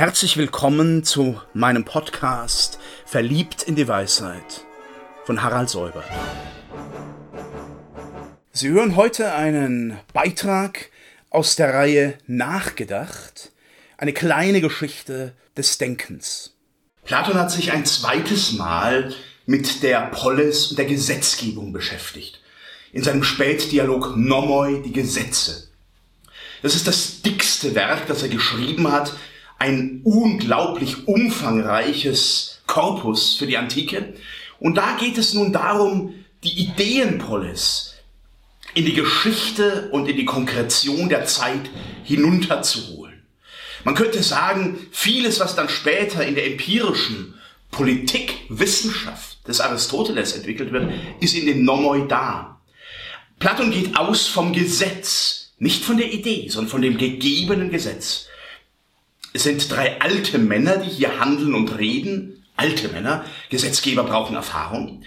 Herzlich willkommen zu meinem Podcast Verliebt in die Weisheit von Harald Säuber. Sie hören heute einen Beitrag aus der Reihe Nachgedacht, eine kleine Geschichte des Denkens. Platon hat sich ein zweites Mal mit der Polis und der Gesetzgebung beschäftigt. In seinem Spätdialog Nomoi, die Gesetze. Das ist das dickste Werk, das er geschrieben hat, ein unglaublich umfangreiches Korpus für die Antike. Und da geht es nun darum, die Ideenpolis in die Geschichte und in die Konkretion der Zeit hinunterzuholen. Man könnte sagen, vieles, was dann später in der empirischen Politik, Wissenschaft des Aristoteles entwickelt wird, ist in den Nomoi da. Platon geht aus vom Gesetz, nicht von der Idee, sondern von dem gegebenen Gesetz. Es sind drei alte Männer, die hier handeln und reden. Alte Männer. Gesetzgeber brauchen Erfahrung.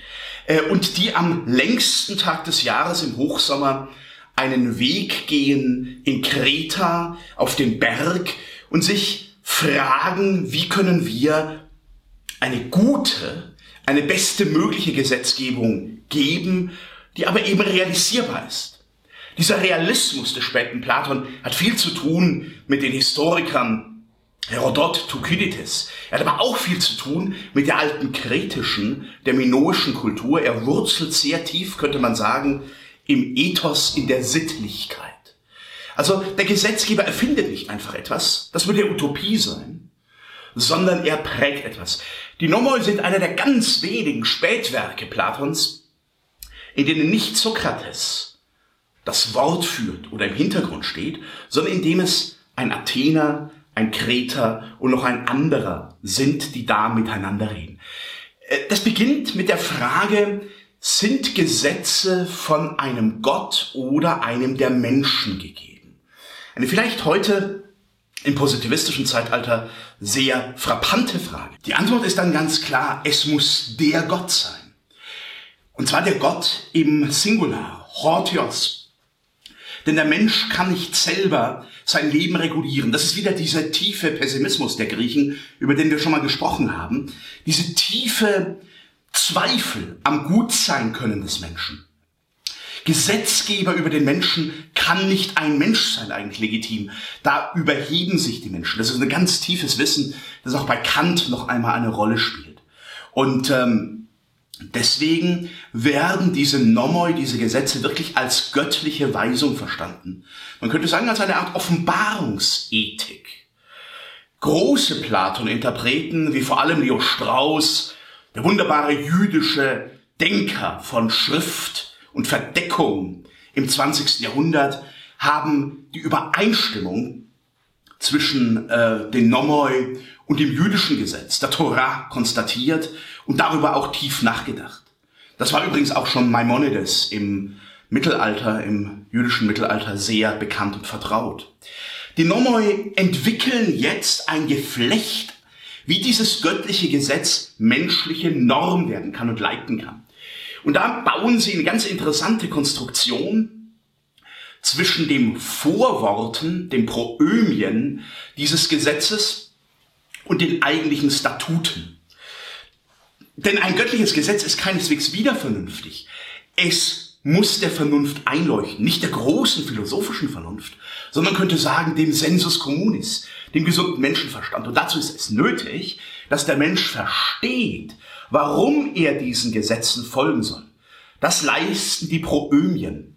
Äh, und die am längsten Tag des Jahres im Hochsommer einen Weg gehen in Kreta auf den Berg und sich fragen, wie können wir eine gute, eine beste mögliche Gesetzgebung geben, die aber eben realisierbar ist. Dieser Realismus des späten Platon hat viel zu tun mit den Historikern Herodot Thukydides. Er hat aber auch viel zu tun mit der alten kretischen, der minoischen Kultur. Er wurzelt sehr tief, könnte man sagen, im Ethos, in der Sittlichkeit. Also der Gesetzgeber erfindet nicht einfach etwas, das würde Utopie sein, sondern er prägt etwas. Die Nomoi sind einer der ganz wenigen Spätwerke Platons, in denen nicht Sokrates das Wort führt oder im Hintergrund steht, sondern in dem es ein Athener, ein Kreter und noch ein anderer sind, die da miteinander reden. Äh, das beginnt mit der Frage, sind Gesetze von einem Gott oder einem der Menschen gegeben? Eine vielleicht heute im positivistischen Zeitalter sehr frappante Frage. Die Antwort ist dann ganz klar, es muss der Gott sein. Und zwar der Gott im Singular, Hortios, denn der Mensch kann nicht selber sein Leben regulieren. Das ist wieder dieser tiefe Pessimismus der Griechen, über den wir schon mal gesprochen haben. Diese tiefe Zweifel am Gutsein können des Menschen. Gesetzgeber über den Menschen kann nicht ein Mensch sein eigentlich legitim. Da überheben sich die Menschen. Das ist ein ganz tiefes Wissen, das auch bei Kant noch einmal eine Rolle spielt. Und ähm, Deswegen werden diese Nomoi, diese Gesetze wirklich als göttliche Weisung verstanden. Man könnte sagen, als eine Art Offenbarungsethik. Große Platon-Interpreten, wie vor allem Leo Strauss, der wunderbare jüdische Denker von Schrift und Verdeckung im 20. Jahrhundert, haben die Übereinstimmung zwischen äh, den Nomoi und dem jüdischen Gesetz, der Torah, konstatiert und darüber auch tief nachgedacht. Das war übrigens auch schon Maimonides im Mittelalter, im jüdischen Mittelalter sehr bekannt und vertraut. Die Nomoi entwickeln jetzt ein Geflecht, wie dieses göttliche Gesetz menschliche Norm werden kann und leiten kann. Und da bauen sie eine ganz interessante Konstruktion zwischen dem Vorworten, dem Proömien dieses Gesetzes und den eigentlichen Statuten. Denn ein göttliches Gesetz ist keineswegs wieder vernünftig. Es muss der Vernunft einleuchten, nicht der großen philosophischen Vernunft, sondern könnte sagen dem Sensus communis, dem gesunden Menschenverstand. Und dazu ist es nötig, dass der Mensch versteht, warum er diesen Gesetzen folgen soll. Das leisten die Proömien.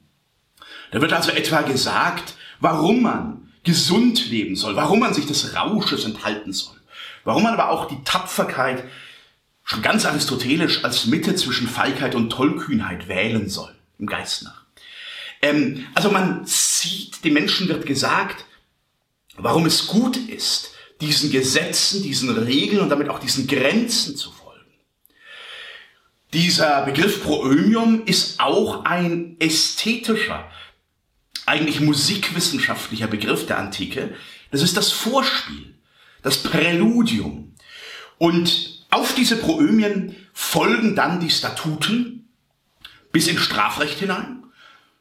Da wird also etwa gesagt, warum man gesund leben soll, warum man sich des Rausches enthalten soll, warum man aber auch die Tapferkeit schon ganz aristotelisch als Mitte zwischen Feigheit und Tollkühnheit wählen soll, im Geist nach. Ähm, also man sieht, dem Menschen wird gesagt, warum es gut ist, diesen Gesetzen, diesen Regeln und damit auch diesen Grenzen zu folgen. Dieser Begriff Proömium ist auch ein ästhetischer, eigentlich musikwissenschaftlicher Begriff der Antike. Das ist das Vorspiel, das Präludium. Und auf diese Proömien folgen dann die Statuten bis ins Strafrecht hinein,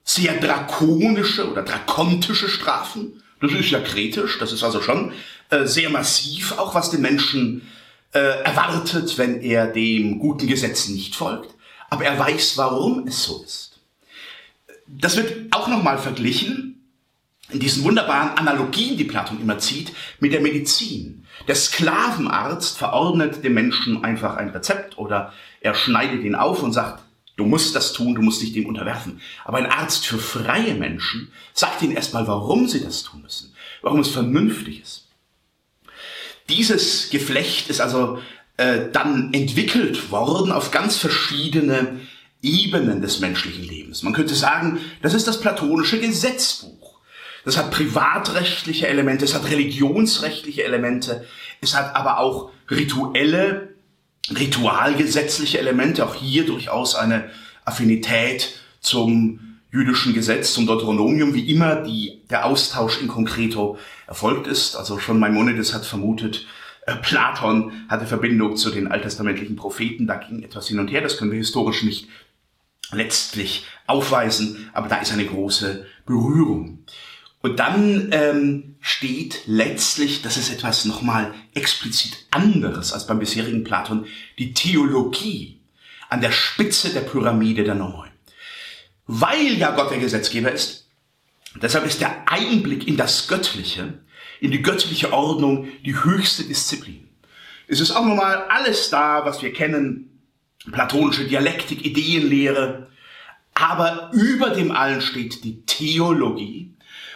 sehr drakonische oder drakontische Strafen, Das ist ja kritisch, das ist also schon äh, sehr massiv, auch was den Menschen äh, erwartet, wenn er dem guten Gesetz nicht folgt. Aber er weiß, warum es so ist. Das wird auch nochmal verglichen in diesen wunderbaren Analogien, die Platon immer zieht, mit der Medizin. Der Sklavenarzt verordnet dem Menschen einfach ein Rezept oder er schneidet ihn auf und sagt, du musst das tun, du musst dich dem unterwerfen. Aber ein Arzt für freie Menschen sagt ihnen erstmal, warum sie das tun müssen, warum es vernünftig ist. Dieses Geflecht ist also äh, dann entwickelt worden auf ganz verschiedene Ebenen des menschlichen Lebens. Man könnte sagen, das ist das platonische Gesetzbuch. Das hat privatrechtliche Elemente, es hat religionsrechtliche Elemente, es hat aber auch rituelle, ritualgesetzliche Elemente, auch hier durchaus eine Affinität zum jüdischen Gesetz, zum Deuteronomium, wie immer die, der Austausch in concreto erfolgt ist. Also schon Maimonides hat vermutet, äh, Platon hatte Verbindung zu den alttestamentlichen Propheten, da ging etwas hin und her, das können wir historisch nicht letztlich aufweisen, aber da ist eine große Berührung. Und dann ähm, steht letztlich, das ist etwas nochmal explizit anderes als beim bisherigen Platon, die Theologie an der Spitze der Pyramide der Nomoi. Weil ja Gott der Gesetzgeber ist, deshalb ist der Einblick in das Göttliche, in die göttliche Ordnung die höchste Disziplin. Es ist auch nochmal alles da, was wir kennen, platonische Dialektik, Ideenlehre. Aber über dem allen steht die Theologie.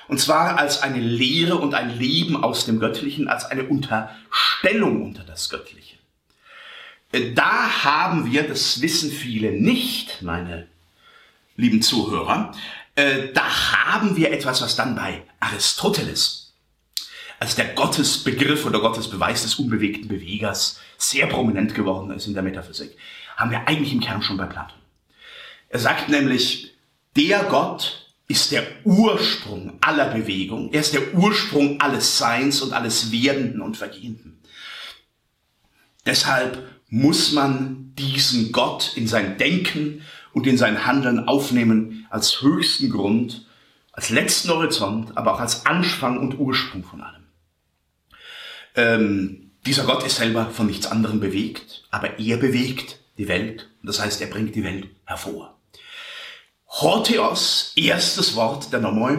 Und zwar als eine Lehre und ein Leben aus dem Göttlichen, als eine Unterstellung unter das Göttliche. Da haben wir, das wissen viele nicht, meine lieben Zuhörer, äh, da haben wir etwas, was dann bei Aristoteles als der Gottesbegriff oder Gottesbeweis des unbewegten Bewegers sehr prominent geworden ist in der Metaphysik haben wir eigentlich im Kern schon bei Platon. Er sagt nämlich, der Gott ist der Ursprung aller Bewegung. Er ist der Ursprung alles Seins und alles Werdenden und Vergehenden. Deshalb muss man diesen Gott in sein Denken und in sein Handeln aufnehmen als höchsten Grund, als letzten Horizont, aber auch als Anfang und Ursprung von allem. Ähm, dieser Gott ist selber von nichts anderem bewegt, aber er bewegt die Welt. Das heißt, er bringt die Welt hervor. Horteos, erstes Wort der Nomoi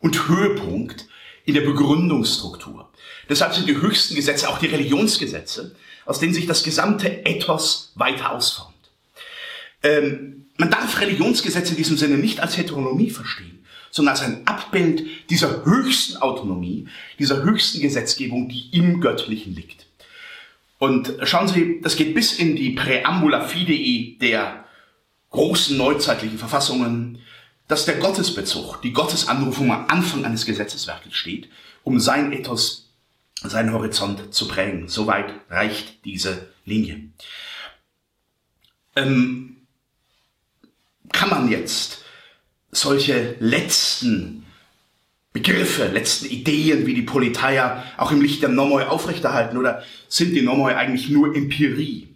und Höhepunkt in der Begründungsstruktur. Deshalb sind die höchsten Gesetze auch die Religionsgesetze, aus denen sich das gesamte Ethos weiter ausformt. Ähm, man darf Religionsgesetze in diesem Sinne nicht als Heteronomie verstehen, sondern als ein Abbild dieser höchsten Autonomie, dieser höchsten Gesetzgebung, die im Göttlichen liegt. Und schauen Sie, das geht bis in die Präambula Fidei der großen neuzeitlichen Verfassungen, dass der Gottesbezug, die Gottesanrufung am Anfang eines Gesetzeswerkes steht, um sein Ethos, seinen Horizont zu prägen. Soweit reicht diese Linie. Ähm, kann man jetzt solche letzten Begriffe, letzten Ideen wie die Politeia auch im Licht der Nomoi aufrechterhalten oder sind die Nomoi eigentlich nur Empirie?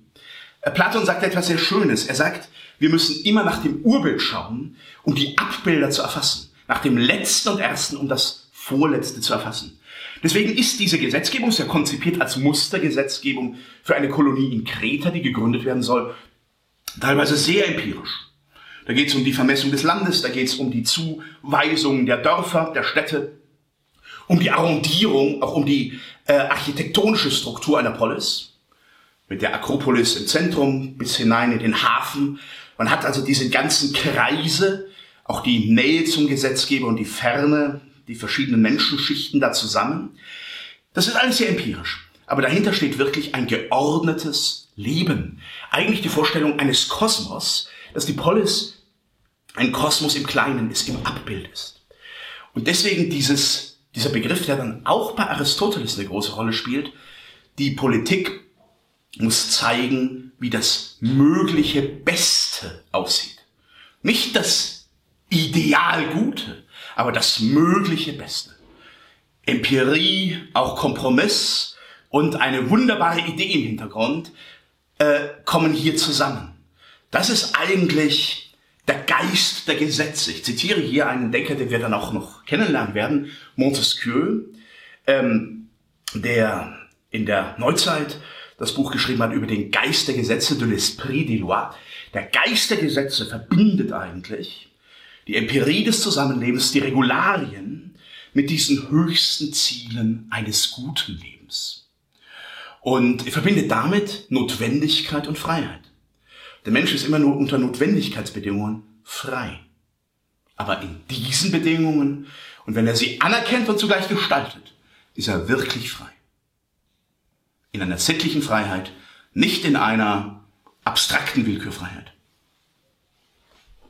Äh, Platon sagt etwas sehr Schönes. Er sagt, wir müssen immer nach dem Urbild schauen, um die Abbilder zu erfassen. Nach dem letzten und ersten, um das vorletzte zu erfassen. Deswegen ist diese Gesetzgebung sehr konzipiert als Mustergesetzgebung für eine Kolonie in Kreta, die gegründet werden soll, teilweise sehr empirisch. Da geht es um die Vermessung des Landes, da geht es um die Zuweisung der Dörfer, der Städte, um die Arrondierung, auch um die äh, architektonische Struktur einer Polis, mit der Akropolis im Zentrum bis hinein in den Hafen. Man hat also diese ganzen Kreise, auch die Nähe zum Gesetzgeber und die Ferne, die verschiedenen Menschenschichten da zusammen. Das ist alles sehr empirisch. Aber dahinter steht wirklich ein geordnetes Leben. Eigentlich die Vorstellung eines Kosmos, dass die Polis ein Kosmos im Kleinen ist, im Abbild ist. Und deswegen dieses, dieser Begriff, der dann auch bei Aristoteles eine große Rolle spielt, die Politik muss zeigen, wie das mögliche Beste aussieht. Nicht das ideal Gute, aber das mögliche Beste. Empirie, auch Kompromiss und eine wunderbare Idee im Hintergrund äh, kommen hier zusammen. Das ist eigentlich der Geist der Gesetze. Ich zitiere hier einen Denker, den wir dann auch noch kennenlernen werden, Montesquieu, ähm, der in der Neuzeit das Buch geschrieben hat über den Geist der Gesetze, de l'esprit des lois. Der Geist der Gesetze verbindet eigentlich die Empirie des Zusammenlebens, die Regularien mit diesen höchsten Zielen eines guten Lebens. Und er verbindet damit Notwendigkeit und Freiheit. Der Mensch ist immer nur unter Notwendigkeitsbedingungen frei. Aber in diesen Bedingungen und wenn er sie anerkennt und zugleich gestaltet, ist er wirklich frei. In einer sittlichen Freiheit, nicht in einer abstrakten Willkürfreiheit.